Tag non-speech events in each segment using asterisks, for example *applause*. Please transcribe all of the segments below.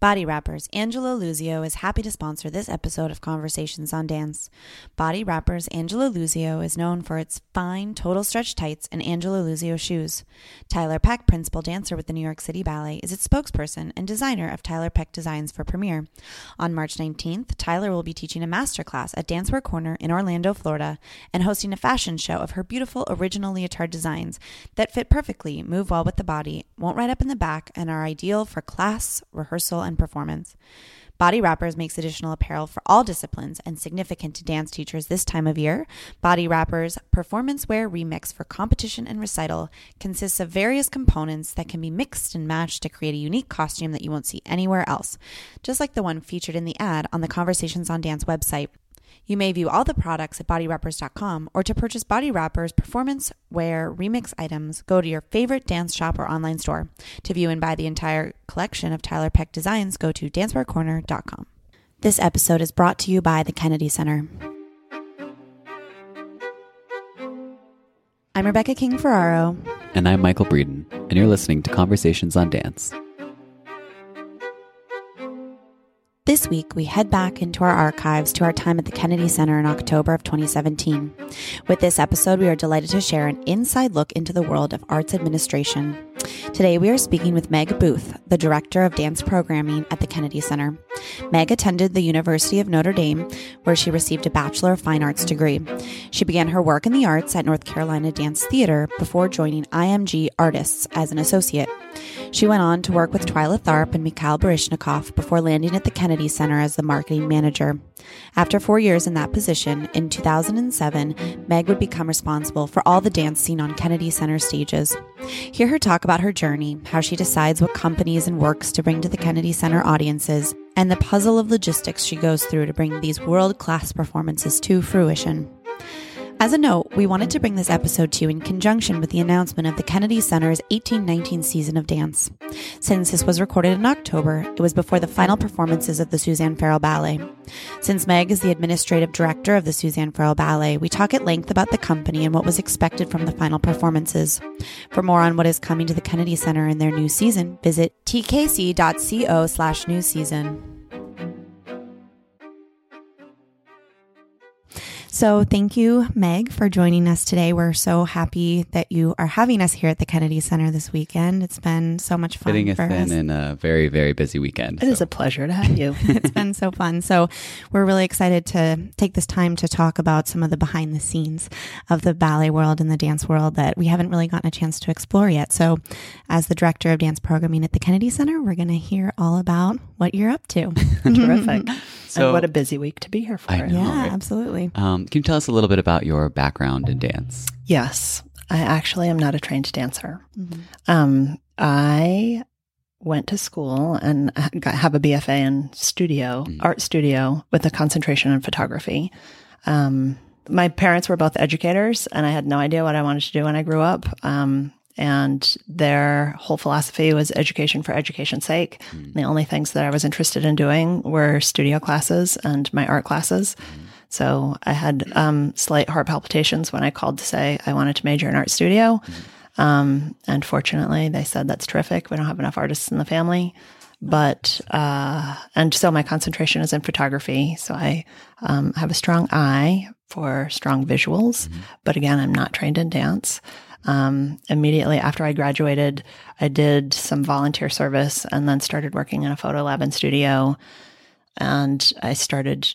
Body Wrappers. Angelo Luzio is happy to sponsor this episode of Conversations on Dance. Body Wrappers Angelo Luzio is known for its fine total stretch tights and Angelo Luzio shoes. Tiler Peck, principal dancer with the New York City Ballet, is its spokesperson and designer of Tiler Peck Designs for Premiere. On March 19th, Tiler will be teaching a masterclass at Dancewear Corner in Orlando, Florida, and hosting a fashion show of her beautiful original leotard designs that fit perfectly, move well with the body, won't ride up in the back, and are ideal for class, rehearsal, and performance. Body Wrappers makes additional apparel for all disciplines and significant to dance teachers this time of year. Body Wrappers Performance Wear Remix for competition and recital consists of various components that can be mixed and matched to create a unique costume that you won't see anywhere else, just like the one featured in the ad on the Conversations on Dance website. You may view all the products at bodywrappers.com or to purchase Body Wrappers performance wear remix items, go to your favorite dance shop or online store. To view and buy the entire collection of Tiler Peck designs, go to dancewearcorner.com. This episode is brought to you by the Kennedy Center. I'm Rebecca King Ferraro. And I'm Michael Breeden, and you're listening to Conversations on Dance. This week, we head back into our archives to our time at the Kennedy Center in October of 2017. With this episode, we are delighted to share an inside look into the world of arts administration. Today, we are speaking with Meg Booth, the Director of Dance Programming at the Kennedy Center. Meg attended the University of Notre Dame, where she received a Bachelor of Fine Arts degree. She began her work in the arts at North Carolina Dance Theater before joining IMG Artists as an associate. She went on to work with Twyla Tharp and Mikhail Baryshnikov before landing at the Kennedy Center as the marketing manager. After four years in that position, in 2007, Meg would become responsible for all the dance scene on Kennedy Center stages. Hear her talk about her journey, how she decides what companies and works to bring to the Kennedy Center audiences, and the puzzle of logistics she goes through to bring these world class performances to fruition. As a note, we wanted to bring this episode to you in conjunction with the announcement of the Kennedy Center's 1819 season of dance. Since this was recorded in October, it was before the final performances of the Suzanne Farrell Ballet. Since Meg is the administrative director of the Suzanne Farrell Ballet, we talk at length about the company and what was expected from the final performances. For more on what is coming to the Kennedy Center in their new season, visit tkc.co slash new season. So, thank you, Meg, for joining us today. We're so happy that you are having us here at the Kennedy Center this weekend. It's been so much fun. Fitting for us in us. in a very, very busy weekend. It is a pleasure to have you. *laughs* *laughs* it's been so fun. So, we're really excited to take this time to talk about some of the behind the scenes of the ballet world and the dance world that we haven't really gotten a chance to explore yet. So, as the director of dance programming at the Kennedy Center, we're going to hear all about what you're up to. *laughs* Terrific. So- and what a busy week to be here for. I know. yeah, right? absolutely. Um, can you tell us a little bit about your background in dance? Yes, I actually am not a trained dancer. Mhm. Um, I went to school and I got, have a BFA in studio, Mhm. art studio, with a concentration in photography. Um, my parents were both educators, and I had no idea what I wanted to do when I grew up. Um, and their whole philosophy was education for education's sake. The only things that I was interested in doing were studio classes and my art classes. So I had um, slight heart palpitations when I called to say I wanted to major in art studio. Um, and fortunately, they said that's terrific. We don't have enough artists in the family. But, uh, and so my concentration is in photography. So I um, have a strong eye for strong visuals. But again, I'm not trained in dance. Um, immediately after I graduated, I did some volunteer service and then started working in a photo lab and studio. And I started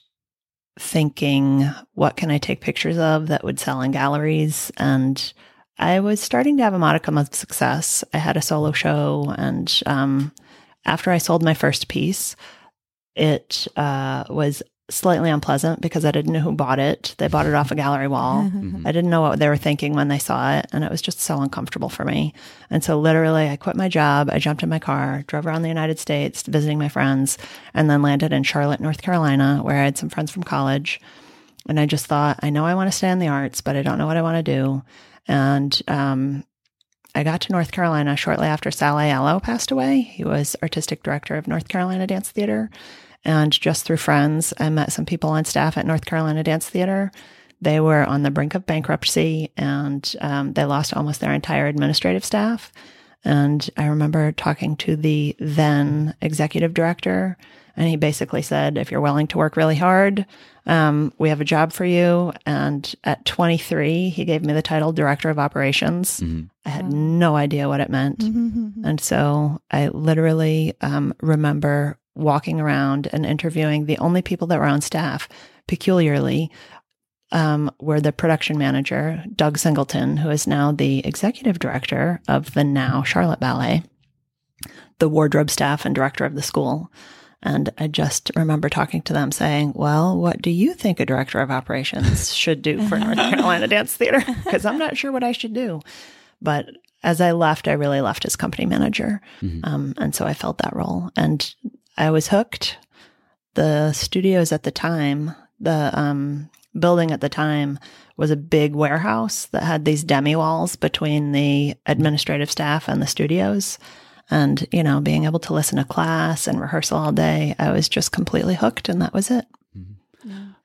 thinking, what can I take pictures of that would sell in galleries? And I was starting to have a modicum of success. I had a solo show, and um, after I sold my first piece, it uh, was slightly unpleasant because I didn't know who bought it. They bought it off a gallery wall. *laughs* I didn't know what they were thinking when they saw it, and it was just so uncomfortable for me. And so, literally, I quit my job. I jumped in my car, drove around the United States visiting my friends, and then landed in Charlotte, North Carolina, where I had some friends from college. And I just thought, I know I want to stay in the arts, but I don't know what I want to do. And um, I got to North Carolina shortly after Sal Aiello passed away. He was artistic director of North Carolina Dance Theater. And just through friends, I met some people on staff at North Carolina Dance Theater. They were on the brink of bankruptcy and um, they lost almost their entire administrative staff. And I remember talking to the then executive director, and he basically said, if you're willing to work really hard, um, we have a job for you. And at 23, he gave me the title director of operations. I had no idea what it meant. And so I literally um, remember walking around and interviewing the only people that were on staff, peculiarly, um, were the production manager, Doug Singleton, who is now the executive director of the now Charlotte Ballet, the wardrobe staff and director of the school. And I just remember talking to them saying, Well, what do you think a director of operations *laughs* should do for North Carolina Dance Theater? *laughs* Because I'm not sure what I should do. But as I left, I really left as company manager. Um, and so I felt that role. And I was hooked. The studios at the time, the um, building at the time was a big warehouse that had these demi walls between the administrative staff and the studios. And, you know, being able to listen to class and rehearsal all day, I was just completely hooked, and that was it.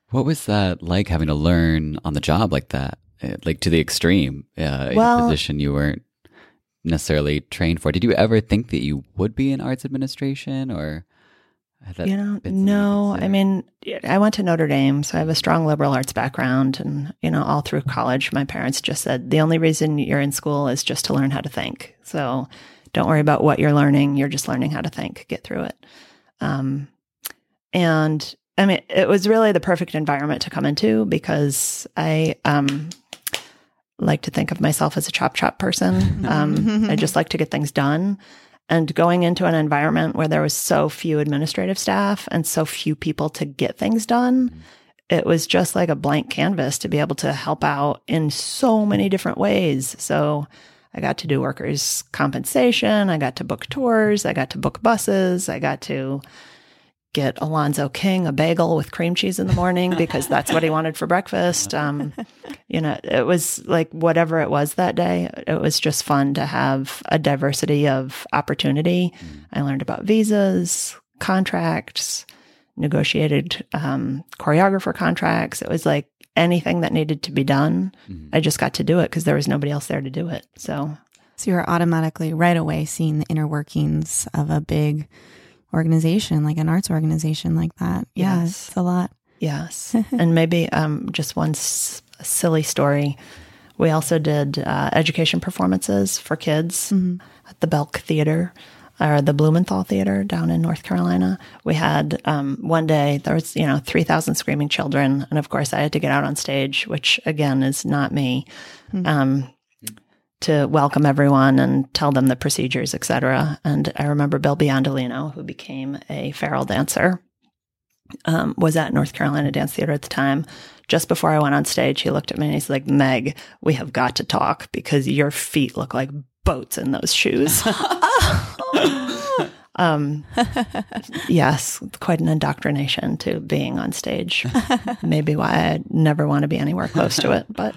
What was that like having to learn on the job like that? Uh, Like to the extreme, uh, in a position you weren't necessarily trained for. Did you ever think that you would be in arts administration or had that you know, been something you no, I mean, I went to Notre Dame, so I have a strong liberal arts background. And, you know, all through college, my parents just said the only reason you're in school is just to learn how to think. So don't worry about what you're learning. You're just learning how to think, get through it. Um, and I mean, it was really the perfect environment to come into because I, um, like to think of myself as a chop chop person. *laughs* Um, I just like to get things done. And going into an environment where there was so few administrative staff and so few people to get things done, mm-hmm. it was just like a blank canvas to be able to help out in so many different ways. So I got to do workers' compensation. I got to book tours. I got to book buses. I got to get Alonzo King a bagel with cream cheese in the morning because that's what he *laughs* wanted for breakfast. Um, you know, it was like whatever it was that day, it was just fun to have a diversity of opportunity. I learned about visas, contracts, negotiated um, choreographer contracts. It was like anything that needed to be done. I just got to do it because there was nobody else there to do it. So, So you're automatically right away seeing the inner workings of a big organization, like an arts organization like that. Yeah, Yes. it's a lot. Yes. *laughs* and maybe um, just one s- silly story. We also did uh, education performances for kids at the Belk Theater or the Blumenthal Theater down in North Carolina. We had um, one day, there was, you know, 3,000 screaming children. And of course, I had to get out on stage, which again is not me. Um, to welcome everyone and tell them the procedures, et cetera. And I remember Bill Biondolino, who became a Farrell dancer, um, was at North Carolina Dance Theater at the time. Just before I went on stage, he looked at me and he's like, Meg, we have got to talk because your feet look like boats in those shoes. *laughs* *laughs* um, yes, quite an indoctrination to being on stage. *laughs* Maybe why I never want to be anywhere close to it. But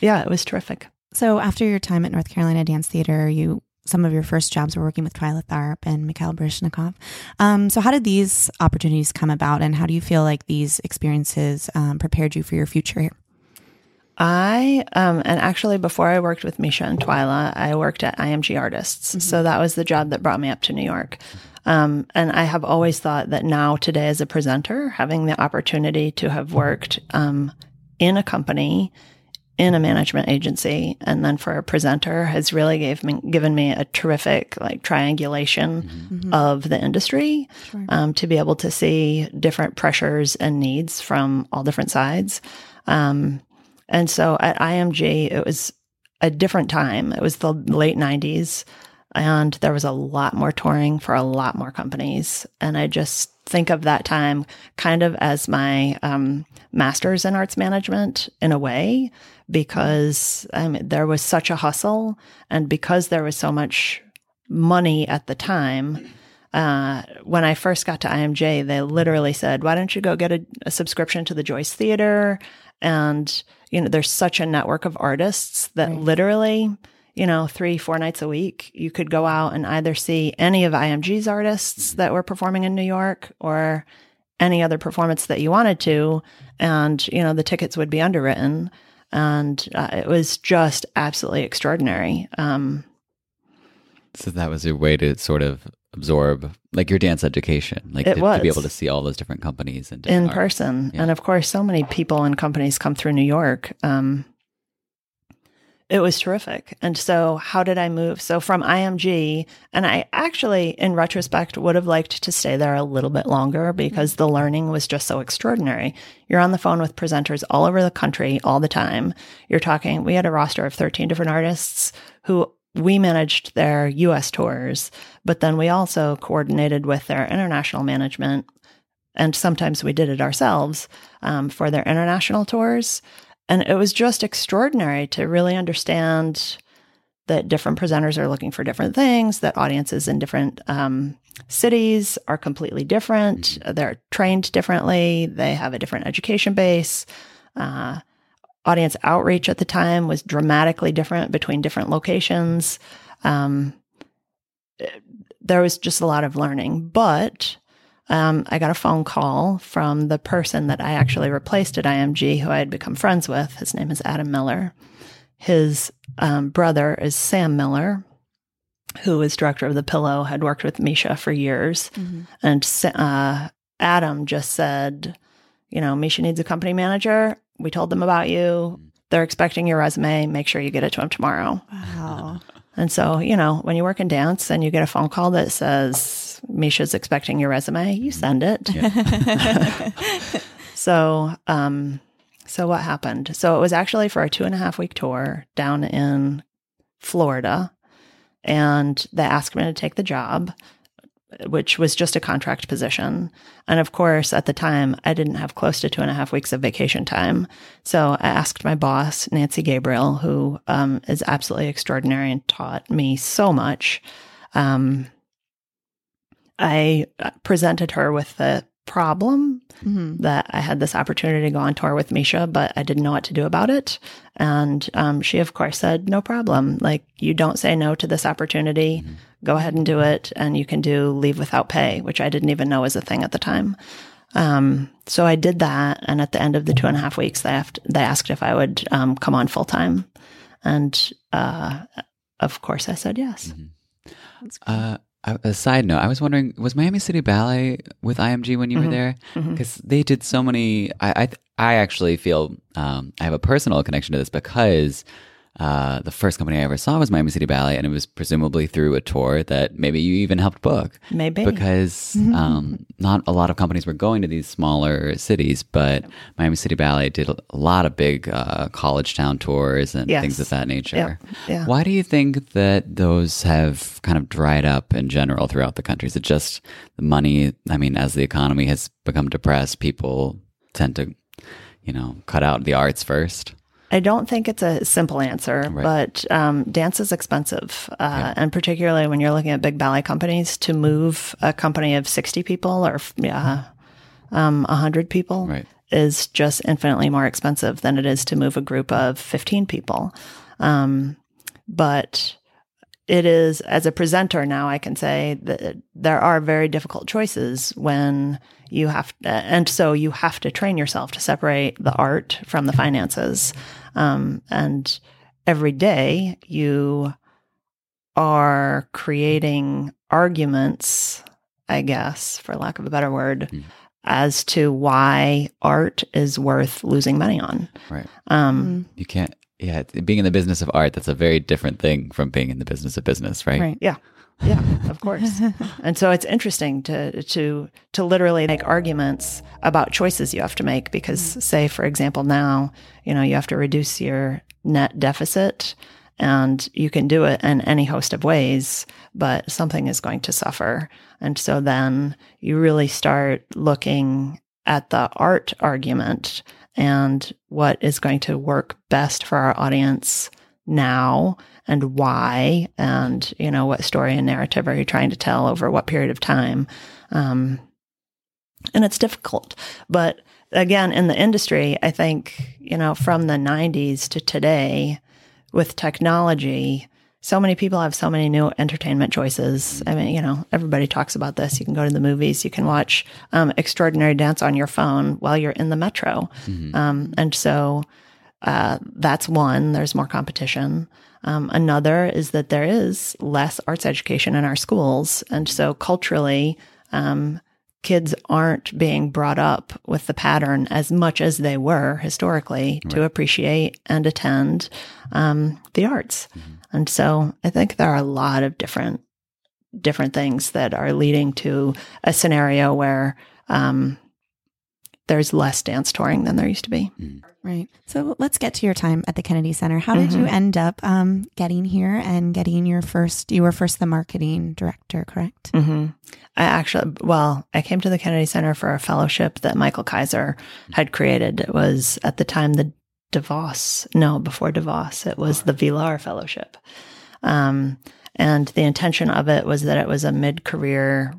yeah, it was terrific. So after your time at North Carolina Dance Theater, you some of your first jobs were working with Twyla Tharp and Mikhail Baryshnikov. Um, so how did these opportunities come about, and how do you feel like these experiences um, prepared you for your future here? I um and actually before I worked with Misha and Twyla, I worked at IMG Artists. So that was the job that brought me up to New York. Um, and I have always thought that now today as a presenter, having the opportunity to have worked um, in a company, in a management agency, and then for a presenter has really gave me given me a terrific like triangulation of the industry um, to be able to see different pressures and needs from all different sides. Um, and so at IMG, it was a different time. It was the late 90s, and there was a lot more touring for a lot more companies. And I just think of that time kind of as my um, master's in arts management in a way, because I mean, there was such a hustle, and because there was so much money at the time. Uh, when I first got to IMG, they literally said, "Why don't you go get a, a subscription to the Joyce Theater?" And you know, there's such a network of artists that literally, you know, three, four nights a week, you could go out and either see any of IMG's artists that were performing in New York or any other performance that you wanted to. And, you know, the tickets would be underwritten. And uh, it was just absolutely extraordinary. Um, So that was your way to sort of absorb like your dance education, like It to, to be able to see all those different companies and in art. person. Yeah. And of course, so many people and companies come through New York. Um, it was terrific. And so, how did I move? So, from IMG, and I actually, in retrospect, would have liked to stay there a little bit longer because the learning was just so extraordinary. You're on the phone with presenters all over the country all the time. You're talking, we had a roster of 13 different artists who we managed their US tours, but then we also coordinated with their international management and sometimes we did it ourselves um, for their international tours. And it was just extraordinary to really understand that different presenters are looking for different things, that audiences in different um, cities are completely different. They're trained differently, they have a different education base. Uh, audience outreach at the time was dramatically different between different locations. Um, there was just a lot of learning, but um, I got a phone call from the person that I actually replaced at IMG, who I had become friends with. His name is Adam Miller. His um, brother is Sam Miller, who is director of The Pillow, had worked with Misha for years. And uh, Adam just said, you know, Misha needs a company manager. We told them about you. They're expecting your resume. Make sure you get it to them tomorrow. Wow. And so, you know, when you work in dance and you get a phone call that says Misha's expecting your resume, you send it. *laughs* so, um, so what happened? So it was actually for a two and a half week tour down in Florida, and they asked me to take the job, which was just a contract position. And of course, at the time, I didn't have close to two and a half weeks of vacation time. So I asked my boss, Nancy Gabriel, who um, is absolutely extraordinary and taught me so much. Um, I uh, presented her with the problem that I had this opportunity to go on tour with Misha, but I didn't know what to do about it. And um, she, of course, said, No problem. Like, you don't say no to this opportunity. Go ahead and do it. And you can do leave without pay, which I didn't even know was a thing at the time. Um, so I did that. And at the end of the two and a half weeks, they, have they asked if I would um, come on full time. And uh, of course, I said yes. Uh, a side note, I was wondering, was Miami City Ballet with IMG when you were there? Because they did so many. I I, I actually feel um, I have a personal connection to this because uh, the first company I ever saw was Miami City Ballet, and it was presumably through a tour that maybe you even helped book. Maybe. because *laughs* um, not a lot of companies were going to these smaller cities, but Miami City Ballet did a lot of big uh, college town tours and Yes. things of that nature. yeah. Why do you think that those have kind of dried up in general throughout the country? Is it just the money? I mean, as the economy has become depressed, people tend to, you know, cut out the arts first. I don't think it's a simple answer, Right. but um, dance is expensive. Uh, And particularly when you're looking at big ballet companies, to move a company of 60 people or yeah, um, 100 people Right. is just infinitely more expensive than it is to move a group of 15 people. Um, but it is as a presenter now i can say that there are very difficult choices when you have and so you have to train yourself to separate the art from the finances um, and every day you are creating arguments i guess for lack of a better word mm. as to why art is worth losing money on right um, you can't yeah, being in the business of art, that's a very different thing from being in the business of business, right? Right. Yeah. Yeah, *laughs* of course. and so it's interesting to to to literally make arguments about choices you have to make because mm-hmm. say for example now, you know, you have to reduce your net deficit and you can do it in any host of ways, but something is going to suffer. And so then you really start looking at the art argument and what is going to work best for our audience now and why and you know what story and narrative are you trying to tell over what period of time um, and it's difficult but again in the industry i think you know from the 90s to today with technology so many people have so many new entertainment choices. I mean, you know, everybody talks about this. You can go to the movies, you can watch um, Extraordinary Dance on your phone while you're in the metro. Mm-hmm. Um, and so uh, that's one, there's more competition. Um, another is that there is less arts education in our schools. And so culturally, um, kids aren't being brought up with the pattern as much as they were historically right. to appreciate and attend um, the arts. Mm-hmm. And so I think there are a lot of different different things that are leading to a scenario where um, there's less dance touring than there used to be. Mm. Right. So let's get to your time at the Kennedy Center. How did mm-hmm. you end up um, getting here and getting your first? You were first the marketing director, correct? Mm-hmm. I actually, well, I came to the Kennedy Center for a fellowship that Michael Kaiser had created. It was at the time the DeVos. No, before DeVos, it was the Vilar Fellowship. Um, and the intention of it was that it was a mid career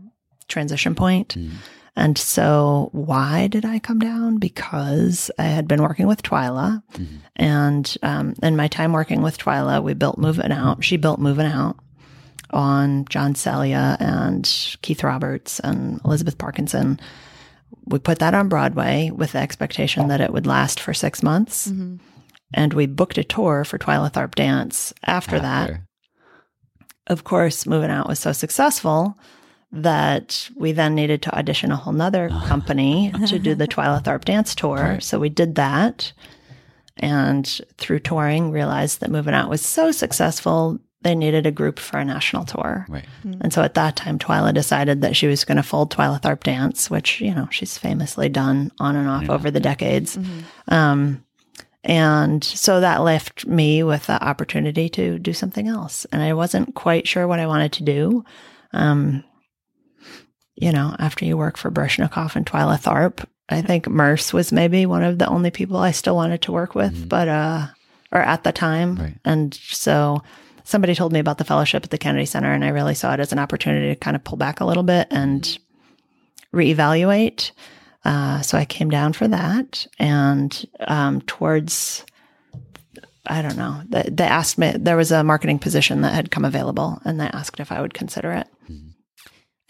transition point. Mm. And so, why did I come down? Because I had been working with Twyla, mm-hmm. and um, in my time working with Twyla, we built Moving Out. She built Moving Out on John Selya and Keith Roberts and Elizabeth Parkinson we put that on Broadway with the expectation that it would last for six months. Mm-hmm. And we booked a tour for Twyla Tharp Dance after, after, that. Of course, Moving Out was so successful that we then needed to audition a whole nother *laughs* company to do the Twyla Tharp Dance tour. Right. So we did that. And through touring, realized that Moving Out was so successful they needed a group for a national tour. Right. Mm-hmm. And so at that time, Twyla decided that she was going to fold Twyla Tharp Dance, which, you know, she's famously done on and off yeah. over the decades. Mm-hmm. Um, and so that left me with the opportunity to do something else. And I wasn't quite sure what I wanted to do. Um, you know, after you work for Baryshnikov and Twyla Tharp, I think Merce was maybe one of the only people I still wanted to work with, mm-hmm. but, uh, or at the time. Right. And so, somebody told me about the fellowship at the Kennedy Center, and I really saw it as an opportunity to kind of pull back a little bit and reevaluate. Uh, so I came down for that, and um, towards I don't know, they, they, asked me. There was a marketing position that had come available, and they asked if I would consider it.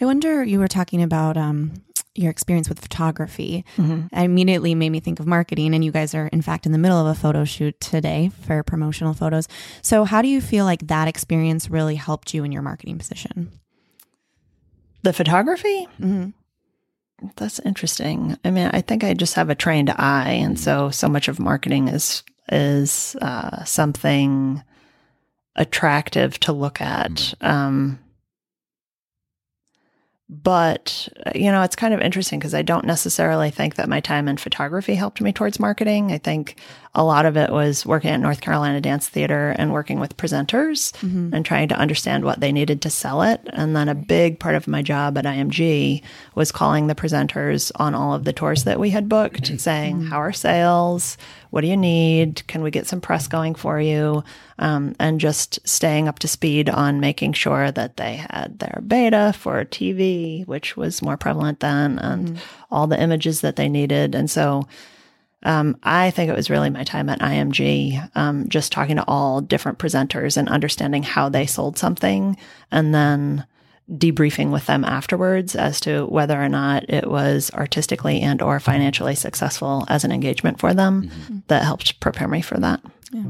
I wonder. You were talking about um, your experience with photography mm-hmm. immediately made me think of marketing and you guys are in fact in the middle of a photo shoot today for promotional photos so how do you feel like that experience really helped you in your marketing position the photography mm-hmm. that's interesting i mean i think i just have a trained eye and so so much of marketing is is uh, something attractive to look at mm-hmm. um, but, you know, it's kind of interesting because I don't necessarily think that my time in photography helped me towards marketing. I think a lot of it was working at North Carolina Dance Theater and working with presenters mm-hmm. and trying to understand what they needed to sell it. And then a big part of my job at IMG was calling the presenters on all of the tours that we had booked, mm-hmm. saying, How are sales? What do you need? Can we get some press going for you? Um, and just staying up to speed on making sure that they had their beta for TV, which was more prevalent then, and mm-hmm. all the images that they needed. And so, um, I think it was really my time at IMG, um, just talking to all different presenters and understanding how they sold something, and then debriefing with them afterwards as to whether or not it was artistically and or financially successful as an engagement for them mm-hmm. that helped prepare me for that. Yeah.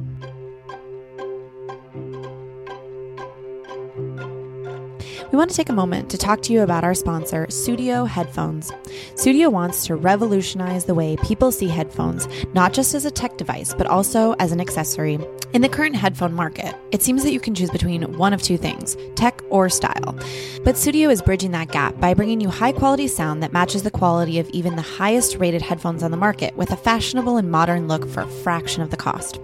We want to take a moment to talk to you about our sponsor, Sudio Headphones. Sudio wants to revolutionize the way people see headphones, not just as a tech device, but also as an accessory. In the current headphone market, it seems that you can choose between one of two things tech or style. But Sudio is bridging that gap by bringing you high quality sound that matches the quality of even the highest rated headphones on the market with a fashionable and modern look for a fraction of the cost.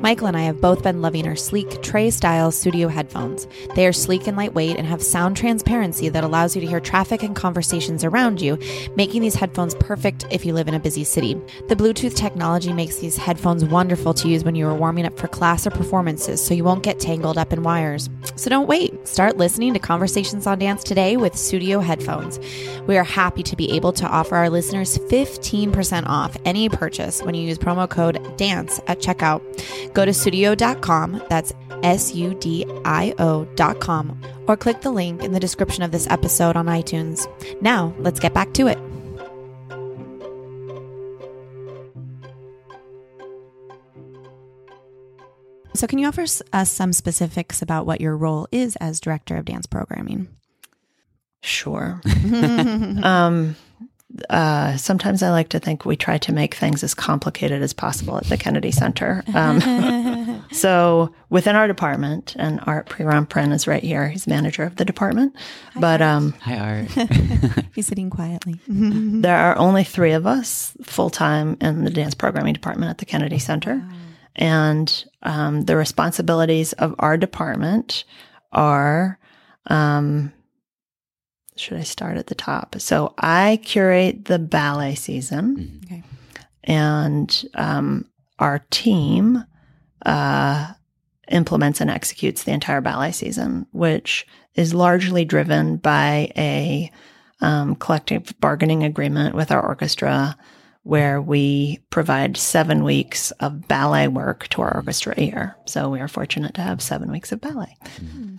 Michael and I have both been loving our sleek Tre style Sudio headphones. They are sleek and lightweight and have sound transparency that allows you to hear traffic and conversations around you, making these headphones perfect if you live in a busy city. The Bluetooth technology makes these headphones wonderful to use when you are warming up for class or performances so you won't get tangled up in wires. So don't wait. Start listening to Conversations on Dance today with Sudio headphones. We are happy to be able to offer our listeners 15% off any purchase when you use promo code DANCE at checkout. Go to sudio.com, that's S U D I O.com, or click the link in the description of this episode on iTunes. Now, let's get back to it. So, can you offer us some specifics about what your role is as director of dance programming? Sure. *laughs* um, uh, sometimes I like to think we try to make things as complicated as possible at the Kennedy Center. Um, *laughs* so within our department, and Art Prirampren is right here. He's manager of the department. Hi, but um, hi, Art. *laughs* He's sitting quietly. *laughs* there are only three of us full time in the dance programming department at the Kennedy Center, wow. and um, the responsibilities of our department are um, should I start at the top? So I curate the ballet season, mm-hmm. okay. and um, our team uh, implements and executes the entire ballet season, which is largely driven by a um, collective bargaining agreement with our orchestra where we provide seven weeks of ballet work to our orchestra a year. So we are fortunate to have seven weeks of ballet. Mm-hmm.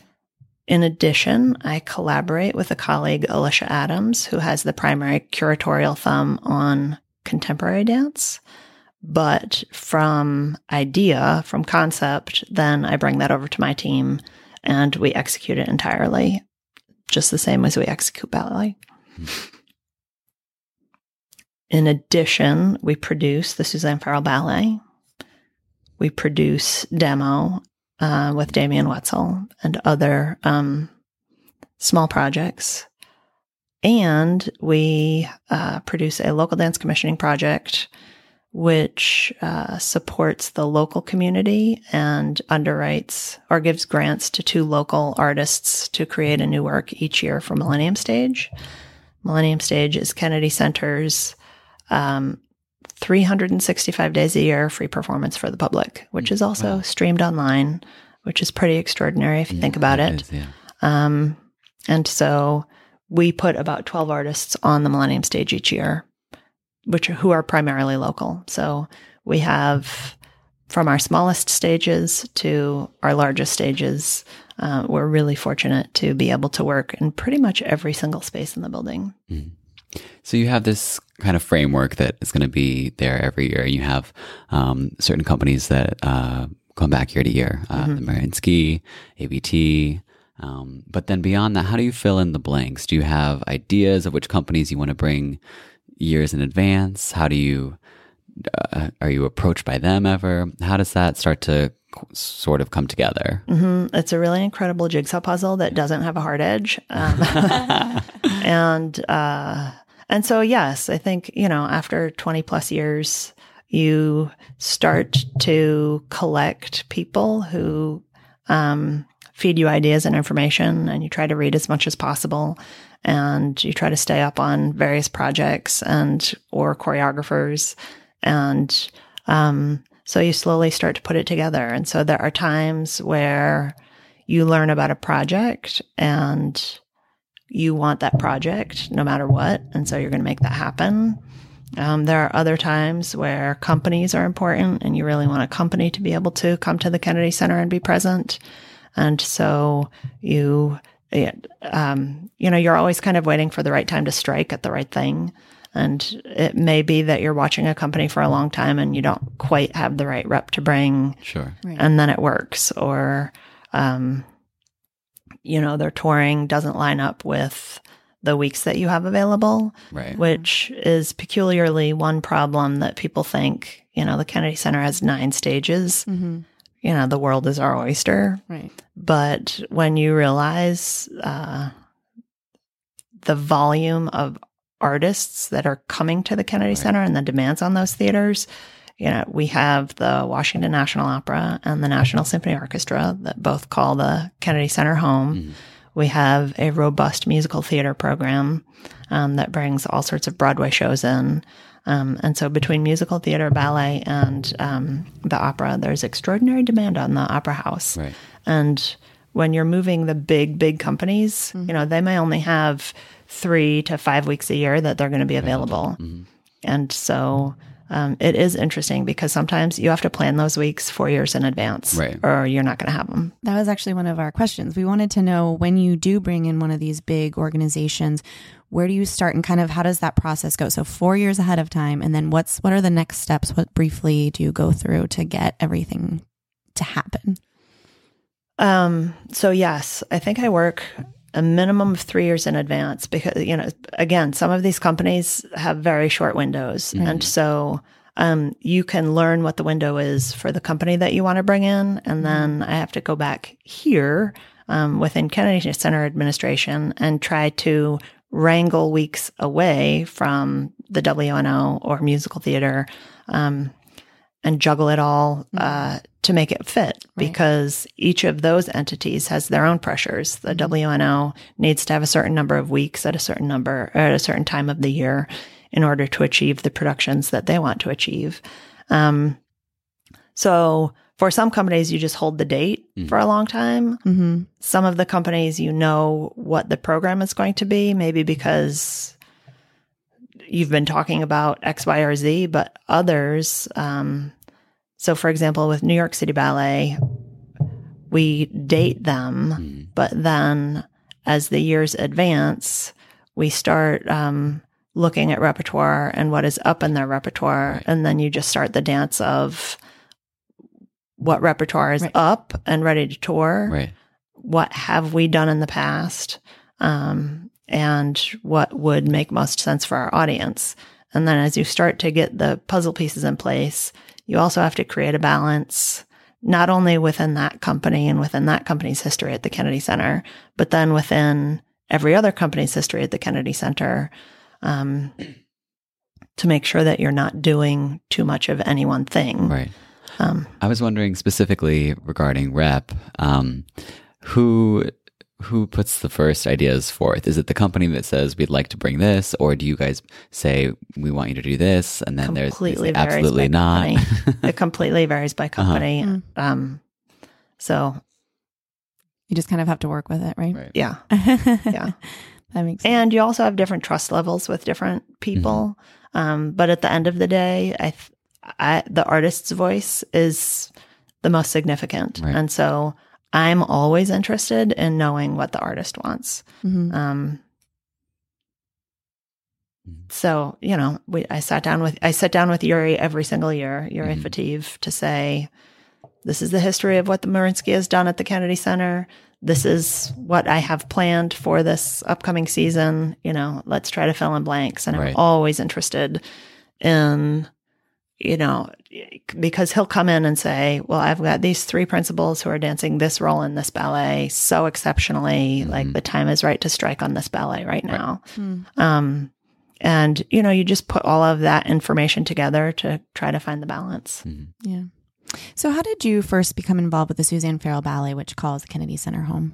In addition, I collaborate with a colleague, Alicia Adams, who has the primary curatorial thumb on contemporary dance. But from idea, from concept, then I bring that over to my team and we execute it entirely, just the same as we execute ballet. Hmm. In addition, we produce the Suzanne Farrell Ballet. We produce demo uh, with Damian Woetzel and other um, small projects. And we uh, produce a local dance commissioning project, which uh, supports the local community and underwrites or gives grants to two local artists to create a new work each year for Millennium Stage. Millennium Stage is Kennedy Center's um, 365 days a year free performance for the public, which is also wow. streamed online, which is pretty extraordinary if you yeah, think about it. Is, yeah. um, and so we put about 12 artists on the Millennium stage each year, which who are primarily local. So we have from our smallest stages to our largest stages. Uh, we're really fortunate to be able to work in pretty much every single space in the building. Mm. So you have this kind of framework that is going to be there every year. You have um, certain companies that uh, come back year to year, uh, mm-hmm. ABT. Um, but then beyond that, how do you fill in the blanks? Do you have ideas of which companies you want to bring years in advance? How do you uh, are you approached by them ever? How does that start to sort of come together? Mm-hmm. It's a really incredible jigsaw puzzle that doesn't have a hard edge, um, *laughs* *laughs* and uh, and so, yes, I think, you know, after 20 plus years, you start to collect people who um, feed you ideas and information, and you try to read as much as possible. And you try to stay up on various projects and or choreographers. And um, so you slowly start to put it together. And so there are times where you learn about a project and you want that project no matter what. And so you're going to make that happen. Um, there are other times where companies are important and you really want a company to be able to come to the Kennedy Center and be present. And so you, um, you know, you're always kind of waiting for the right time to strike at the right thing. And it may be that you're watching a company for a long time and you don't quite have the right rep to bring. Sure. And then it works. Or, um, you know, their touring doesn't line up with the weeks that you have available, Right. which is peculiarly one problem that people think, you know, the Kennedy Center has nine stages. You know, the world is our oyster. Right. But when you realize uh, the volume of artists that are coming to the Kennedy Center and the demands on those theaters, you know, we have the Washington National Opera and the National Symphony Orchestra that both call the Kennedy Center home. We have a robust musical theater program um, that brings all sorts of Broadway shows in. Um, and so between musical theater, ballet, and um, the opera, there's extraordinary demand on the opera house. Right. And when you're moving the big, big companies, you know, they may only have three to five weeks a year that they're going to be available. And so um, it is interesting because sometimes you have to plan those weeks four years in advance, Right. or you're not going to have them. That was actually one of our questions. We wanted to know when you do bring in one of these big organizations, where do you start and kind of how does that process go? So 4 years ahead of time and then what's what are the next steps? What briefly do you go through to get everything to happen? Um, so yes, I think I work a minimum of three years in advance because, you know, again, some of these companies have very short windows. And so, um, you can learn what the window is for the company that you want to bring in. And then I have to go back here, um, within Kennedy Center administration and try to wrangle weeks away from the WNO or musical theater. Um, and juggle it all uh, to make it fit because each of those entities has their own pressures. The WNO needs to have a certain number of weeks at a certain number or at a certain time of the year in order to achieve the productions that they want to achieve. Um, so for some companies, you just hold the date for a long time. Mm-hmm. Some of the companies, you know what the program is going to be, maybe because you've been talking about X, Y, or Z, but others, um, so for example, with New York City Ballet, we date them, but then as the years advance, we start um, looking at repertoire and what is up in their repertoire. And then you just start the dance of what repertoire is Right. up and ready to tour Right. what have we done in the past um, and what would make most sense for our audience and then as you start to get the puzzle pieces in place you also have to create a balance not only within that company and within that company's history at the kennedy center but then within every other company's history at the kennedy center um, to make sure that you're not doing too much of any one thing Right. um, I was wondering specifically regarding rep, um, who who puts the first ideas forth? Is it the company that says we'd like to bring this, or do you guys say we want you to do this, and then there's, completely there's varies absolutely not? *laughs* it completely varies by company. Mm. Um, so You just kind of have to work with it, right? Right. yeah, *laughs* yeah. That makes sense. and you also have different trust levels with different people. Mm-hmm. Um, but at the end of the day, I, th- I the artist's voice is the most significant, Right. and so I'm always interested in knowing what the artist wants. Mhm. Um, Mhm. so you know, we I sat down with I sat down with Yuri every single year, Yuri Mhm. Fateyev, to say, this is the history of what the Mariinsky has done at the Kennedy Center. This is what I have planned for this upcoming season. You know, let's try to fill in blanks. And Right. I'm always interested in, you know, because he'll come in and say, well, I've got these three principals who are dancing this role in this ballet so exceptionally. Like the time is right to strike on this ballet right now. Mm. Um, and, you know, you just put all of that information together to try to find the balance. Mhm. Yeah. So, how did you first become involved with the Suzanne Farrell Ballet, which calls the Kennedy Center home?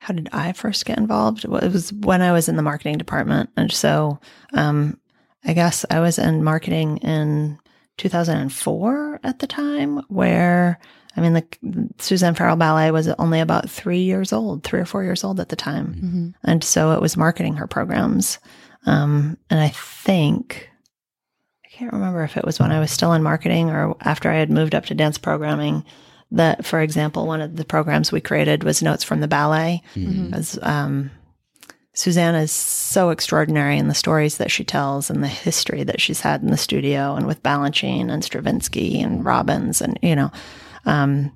how did I first get involved? Well, It was when I was in the marketing department. And so um, I guess I was in marketing in 2004 at the time, where I mean, the Suzanne Farrell Ballet was only about three years old, three or four years old at the time. Mm-hmm. And so it was marketing her programs. Um, and I think I can't remember if it was when I was still in marketing or after I had moved up to dance programming. That, for example, one of the programs we created was Notes from the Ballet. As, um, Suzanne is so extraordinary in the stories that she tells and the history that she's had in the studio and with Balanchine and Stravinsky and Robbins and you know, um,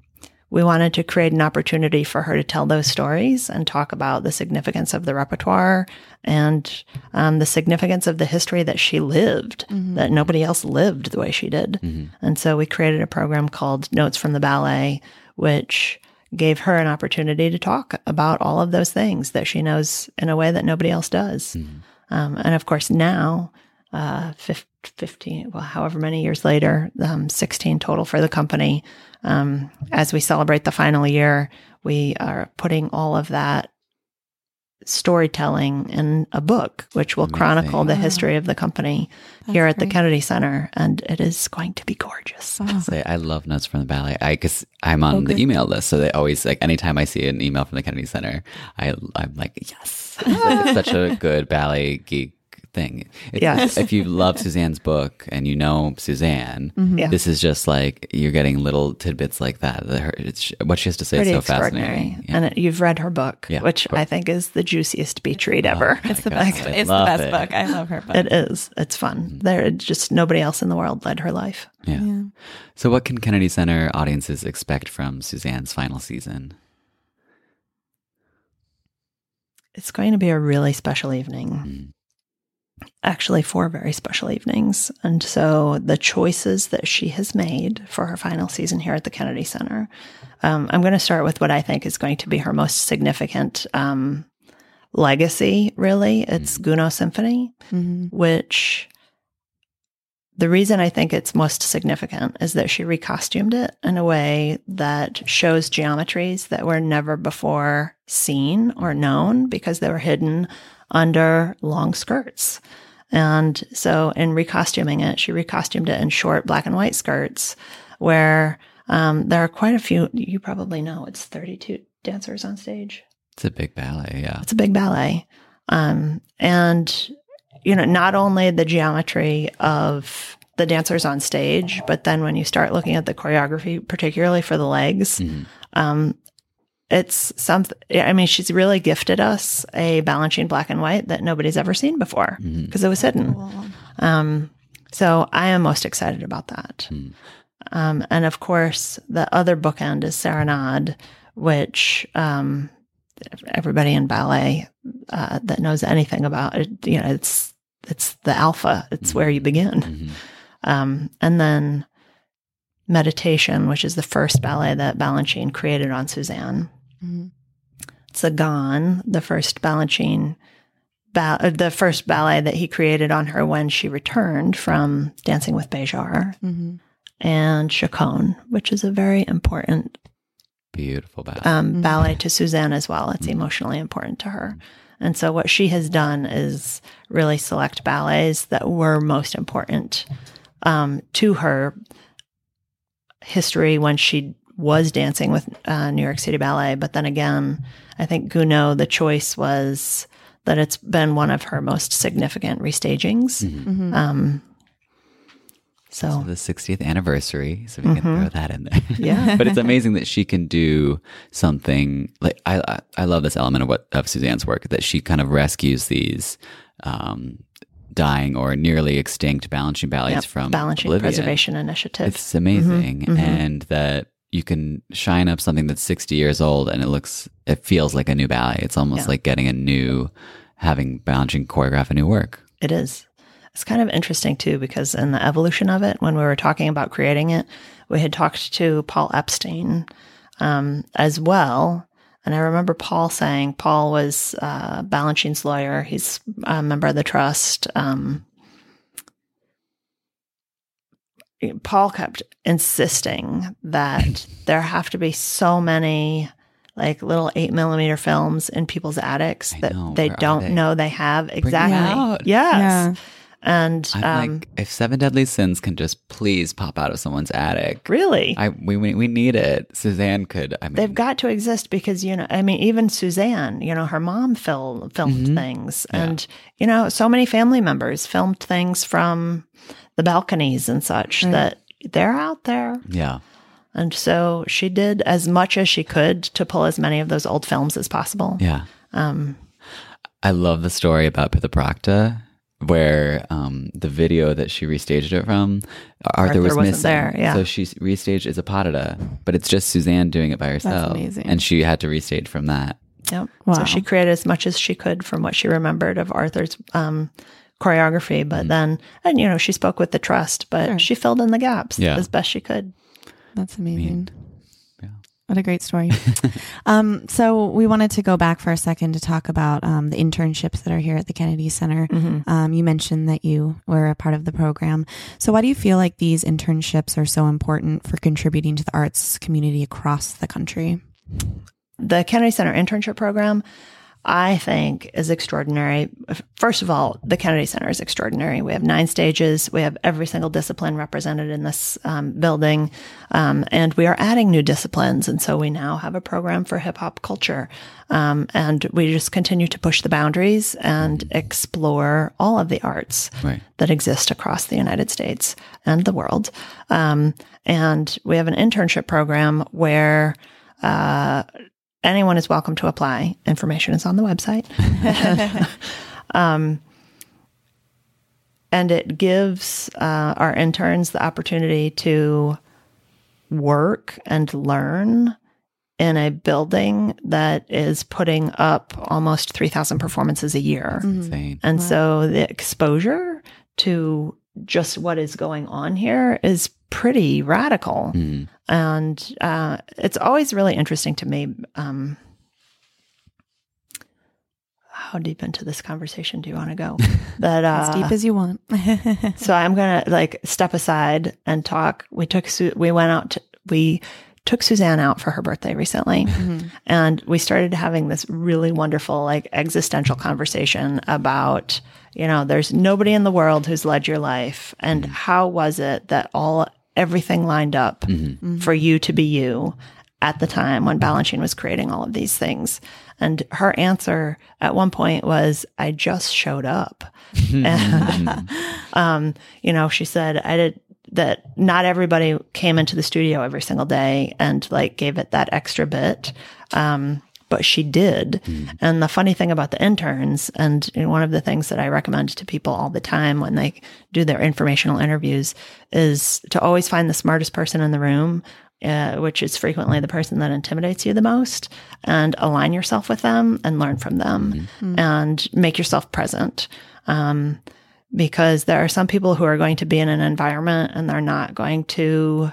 we wanted to create an opportunity for her to tell those stories and talk about the significance of the repertoire and um, the significance of the history that she lived, that nobody else lived the way she did. And so we created a program called Notes from the Ballet, which gave her an opportunity to talk about all of those things that she knows in a way that nobody else does. Um, and of course, now, uh, 15, well, however many years later, um, 16 total for the company. Um, as we celebrate the final year, we are putting all of that storytelling in a book, which will chronicle the history of the company here at the Kennedy Center. And it is going to be gorgeous. Say, I love notes from the ballet. I because I'm on the email list, so they always like anytime I see an email from the Kennedy Center, I I'm like yes, *laughs* like, such a good ballet geek thing. It's, Yes. If you love Suzanne's book and you know Suzanne, mm-hmm. Yeah. this is just like you're getting little tidbits like that. that her, it's, what she has to say Pretty is so extraordinary. fascinating. Yeah. And it, you've read her book, Yeah, which. I think is the juiciest beach read ever. Oh it's the God, best. I It's the best it. book. I love her book. It is. It's fun. Mm-hmm. There, just nobody else in the world led her life. yeah. So, what can Kennedy Center audiences expect from Suzanne's final season? It's going to be a really special evening. Mm. Actually, four very special evenings. And so the choices that she has made for her final season here at the Kennedy Center, um, I'm going to start with what I think is going to be her most significant um, legacy, really. It's Gounod Symphony, which the reason I think it's most significant is that she recostumed it in a way that shows geometries that were never before seen or known because they were hidden under long skirts. And so in recostuming it, she recostumed it in short black and white skirts where um, there are quite a few, you probably know it's 32 dancers on stage. It's a big ballet, yeah. It's a big ballet. Um, and, you know, not only the geometry of the dancers on stage, but then when you start looking at the choreography, particularly for the legs, um, it's something, I mean, she's really gifted us a Balanchine black and white that nobody's ever seen before because it was hidden. Um, so I am most excited about that. Um, and of course, the other bookend is Serenade, which um, everybody in ballet uh, that knows anything about it, you know, it's it's the alpha. It's where you begin. Um, and then Meditation, which is the first ballet that Balanchine created on Suzanne. Sagan, the first Balanchine, ba- uh, the first ballet that he created on her when she returned from Dancing with Béjart, and Chaconne, which is a very important Beautiful ballet. um, ballet to Suzanne as well. It's emotionally important to her. And so what she has done is really select ballets that were most important um, to her history when she was dancing with uh, New York City Ballet. But then again, I think Gounod, the choice was that it's been one of her most significant restagings. Um, so, the 60th anniversary, so we can throw that in there. Yeah. *laughs* but it's *laughs* amazing that she can do something like I I, love this element of what of Suzanne's work that she kind of rescues these um, dying or nearly extinct Balanchine ballets Yep, from Balanchine oblivion. Preservation Initiative. It's amazing, and that you can shine up something that's 60 years old and it looks it feels like a new ballet. It's almost Yeah. like getting a new having Balanchine choreograph a new work. It is. It's kind of interesting too, because in the evolution of it, when we were talking about creating it, we had talked to Paul Epstein um, as well. And I remember Paul saying, Paul was uh, Balanchine's lawyer. He's a member of the trust. Um, Paul kept insisting that *laughs* there have to be so many like little eight millimeter films in people's attics I that know. they don't they? know they have it exactly. out. Yes. Yeah. And I'm um, like, if Seven Deadly Sins can just please pop out of someone's attic, really, I we we, we need it. Suzanne could. I mean, they've got to exist because you know, I mean, even Suzanne, you know, her mom fil- filmed things, Yeah. and you know, so many family members filmed things from the balconies and such that they're out there. Yeah. And so she did as much as she could to pull as many of those old films as possible. Yeah. Um, I love the story about Pithoprakta where um, the video that she restaged it from, Arthur, Arthur was wasn't missing. there, yeah. So she restaged Isapatida, but it's just Suzanne doing it by herself. amazing. And she had to restage from that. Yep. Wow. So she created as much as she could from what she remembered of Arthur's um, choreography, but then, and you know, she spoke with the trust, but she filled in the gaps Yeah. as best she could. That's amazing. yeah. What a great story. *laughs* um, so we wanted to go back for a second to talk about um, the internships that are here at the Kennedy Center. Um, you mentioned that you were a part of the program. So why do you feel like these internships are so important for contributing to the arts community across the country? The Kennedy Center internship program, I think, is extraordinary. First of all, the Kennedy Center is extraordinary. We have nine stages. We have every single discipline represented in this um, building. Um, and we are adding new disciplines. And so we now have a program for hip hop culture. Um, and we just continue to push the boundaries and explore all of the arts Right. that exist across the United States and the world. Um, and we have an internship program where uh, anyone is welcome to apply. Information is on the website. *laughs* um, and it gives uh, our interns the opportunity to work and learn in a building that is putting up almost 3,000 performances a year. Insane. And so the exposure to just what is going on here is pretty radical. Mhm. And uh, it's always really interesting to me. Um, how deep into this conversation do you want to go? *laughs* That uh, As deep as you want. *laughs* so I'm gonna like step aside and talk. We took Su- we went out. To, we took Suzanne out for her birthday recently, and we started having this really wonderful like existential conversation about you know there's nobody in the world who's led your life, and how was it that all everything lined up for you to be you at the time when Balanchine was creating all of these things. And her answer at one point was, I just showed up. And, *laughs* um, you know, she said, I did that not everybody came into the studio every single day and like gave it that extra bit. Um, but she did. And the funny thing about the interns, and one of the things that I recommend to people all the time when they do their informational interviews is to always find the smartest person in the room. Uh, which is frequently the person that intimidates you the most, and align yourself with them and learn from them and make yourself present. Um, because there are some people who are going to be in an environment and they're not going to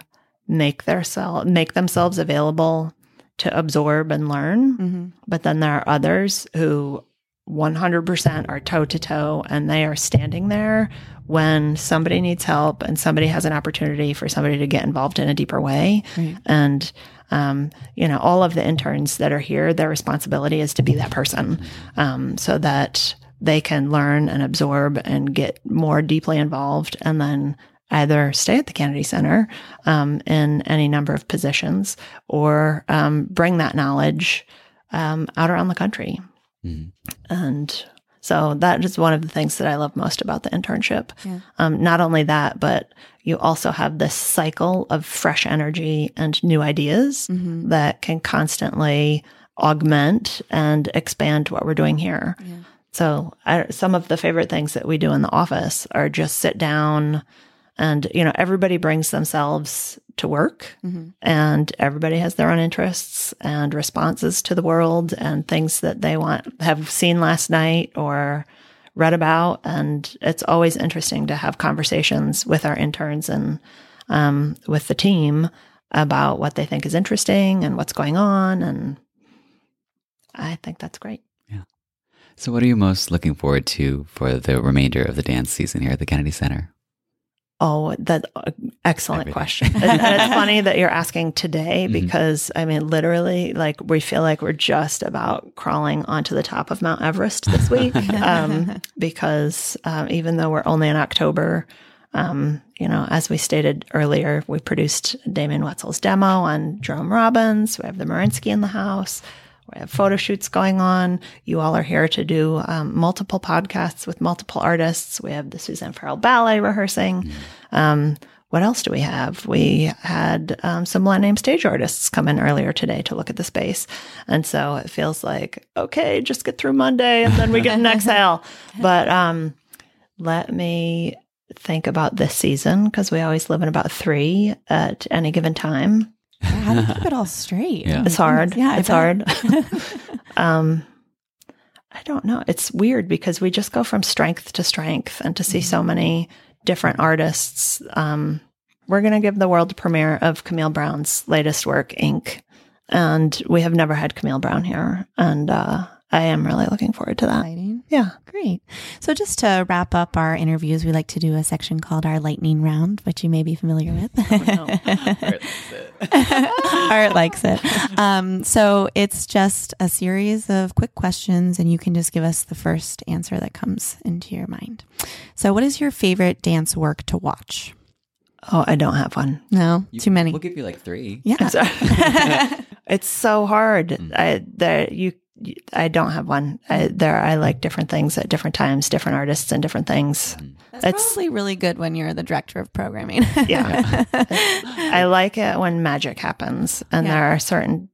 make their self make themselves available to absorb and learn. But then there are others who 100% are toe to toe and they are standing there when somebody needs help and somebody has an opportunity for somebody to get involved in a deeper way. And, um, you know, all of the interns that are here, their responsibility is to be that person um, so that they can learn and absorb and get more deeply involved and then either stay at the Kennedy Center um, in any number of positions or um, bring that knowledge um, out around the country. And so that is one of the things that I love most about the internship. Um, not only that, but you also have this cycle of fresh energy and new ideas that can constantly augment and expand what we're doing here. So I, some of the favorite things that we do in the office are just sit down and, you know, everybody brings themselves to work and everybody has their own interests and responses to the world and things that they want, have seen last night or read about. And it's always interesting to have conversations with our interns and um, with the team about what they think is interesting and what's going on. And I think that's great. Yeah. So, what are you most looking forward to for the remainder of the dance season here at the Kennedy Center? Oh, that uh, excellent Everything. question. and, and it's *laughs* funny that you're asking today because I mean, literally, like we feel like we're just about crawling onto the top of Mount Everest this *laughs* week. um, because um, even though we're only in October, um, you know, as we stated earlier, we produced Damian Woetzel's demo on Jerome Robbins. We have the Mariinsky in the house. We have photo shoots going on. You all are here to do um, multiple podcasts with multiple artists. We have the Suzanne Farrell Ballet rehearsing. Um, what else do we have? We had um, some land name stage artists come in earlier today to look at the space. And so it feels like, okay, just get through Monday and then we get an *laughs* exhale. But um, let me think about this season because we always live in about three at any given time. How do you keep it *laughs* all straight? Yeah. It's hard. Yeah, it's hard. *laughs* um, I don't know. It's weird because we just go from strength to strength and to see so many different artists. Um, we're going to give the world premiere of Camille Brown's latest work, Ink. And we have never had Camille Brown here. And uh, I am really looking forward to that. Exciting. Yeah. Great. So, just to wrap up our interviews, we like to do a section called our lightning round, which you may be familiar with. *laughs* *laughs* Art likes it. Um, so, it's just a series of quick questions, and you can just give us the first answer that comes into your mind. So, what is your favorite dance work to watch? Oh, I don't have one. No, You- too many. We'll give you like three. Yeah. *laughs* it's so hard. I there you I don't have one. I, there I like different things at different times, different artists and different things. That's It's- probably really good when you're the director of programming. *laughs* Yeah. *laughs* I like it when magic happens and Yeah. there are certain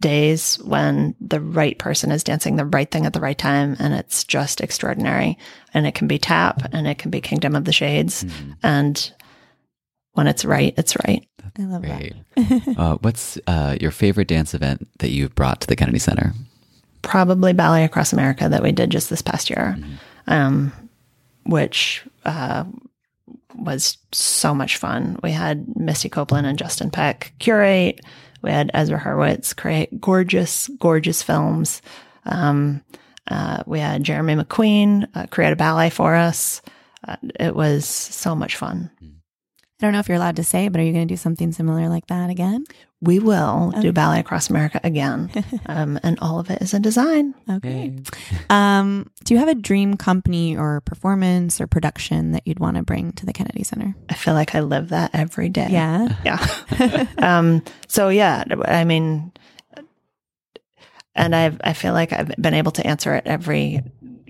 days when the right person is dancing the right thing at the right time and it's just extraordinary. And it can be tap and it can be Kingdom of the Shades. And when it's right, it's right. I love Great. that. uh, what's uh, your favorite dance event that you've brought to the Kennedy Center? Probably Ballet Across America that we did just this past year, um, which uh, was so much fun. We had Misty Copeland and Justin Peck curate. We had Ezra Hurwitz create gorgeous, gorgeous films. Um, uh, we had Jeremy McQueen uh, create a ballet for us. Uh, it was so much fun. I don't know if you're allowed to say, but are you going to do something similar like that again? We will do Ballet Across America again, *laughs* um, and all of it is in design. Okay. Um, do you have a dream company or performance or production that you'd want to bring to the Kennedy Center? I feel like I live that every day. Yeah. *laughs* Yeah. *laughs* um, so yeah, I mean, and I've, I feel like I've been able to answer it every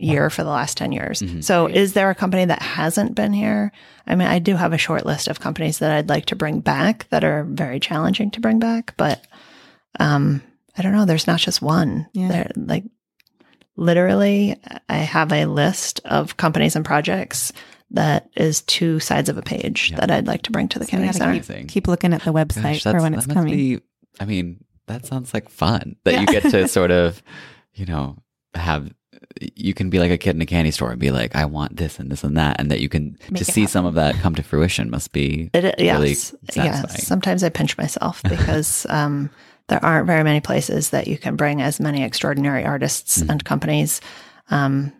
year for the last 10 years. So is there a company that hasn't been here? I mean, I do have a short list of companies that I'd like to bring back that are very challenging to bring back, but, um, I don't know. There's not just one. Yeah. There, like literally, I have a list of companies and projects that is two sides of a page that I'd like to bring to the So we Kennedy Center. Amazing. Keep looking at the website Gosh, for when it's coming. be- I mean, that sounds like fun that you *laughs* get to sort of, you know, have. You can be like a kid in a candy store and be like, "I want this and this and that," and that you can Make to it see some of that come to fruition must be It, really yes, satisfying. yes. Sometimes I pinch myself *laughs* because um, there aren't very many places that you can bring as many extraordinary artists Mm-hmm. and companies um,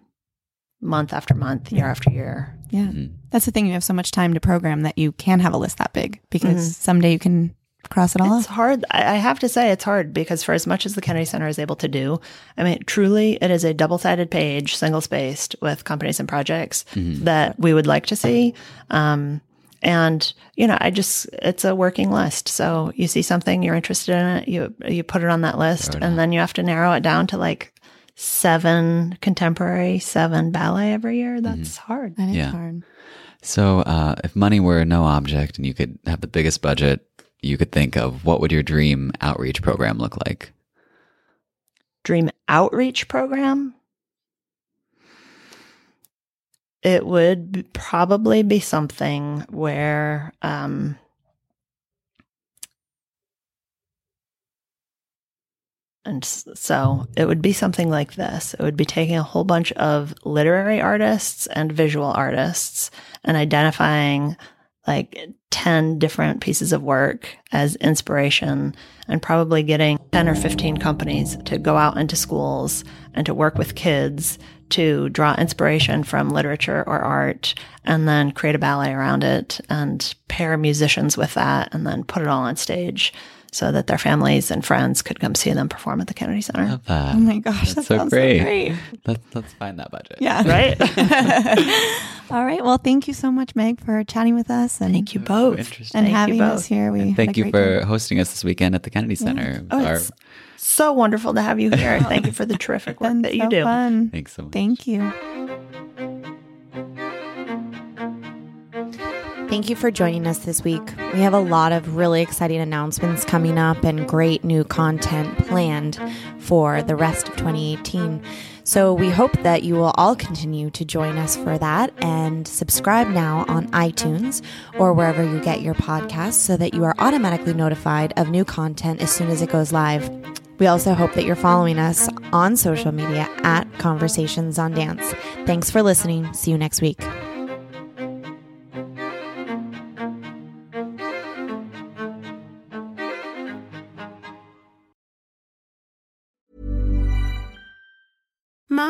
month after month, year after year. Yeah. Mm-hmm. That's the thing. You have so much time to program that you can have a list that big because someday you can cross it all It's off. hard. I I have to say it's hard because for as much as the Kennedy Center is able to do, I mean, truly, it is a double-sided page, single-spaced with companies and projects that we would like to see. Um, and you know, I just it's a working list. So you see something you're interested in it, you you put it on that list, and then you have to narrow it down to like seven contemporary, seven ballet every year. That's hard. That is Yeah. hard. So, uh, if money were no object and you could have the biggest budget you could think of, what would your dream outreach program look like? dream outreach program it would probably be something where um, and so it would be something like this it would be taking a whole bunch of literary artists and visual artists and identifying like 10 different pieces of work as inspiration and probably getting 10 or 15 companies to go out into schools and to work with kids to draw inspiration from literature or art and then create a ballet around it and pair musicians with that and then put it all on stage so that their families and friends could come see them perform at the Kennedy Center. Love that. Oh my gosh, That's that so sounds great. so great. Let's let's find that budget. Yeah. *laughs* Right? *laughs* All right. Well, thank you so much, Meg, for chatting with us and Thank you So both. interesting. and Thank you having us here. We And thank you for time. hosting us this weekend at the Kennedy Center. Oh, Our- it's so wonderful to have you here. *laughs* Thank you for the terrific work Been that you do. Fun. thanks so much. Thank you. Thank you for joining us this week. We have a lot of really exciting announcements coming up and great new content planned for the rest of 2018. So we hope that you will all continue to join us for that and subscribe now on iTunes or wherever you get your podcasts so that you are automatically notified of new content as soon as it goes live. We also hope that you're following us on social media at Conversations on Dance. Thanks for listening. See you next week.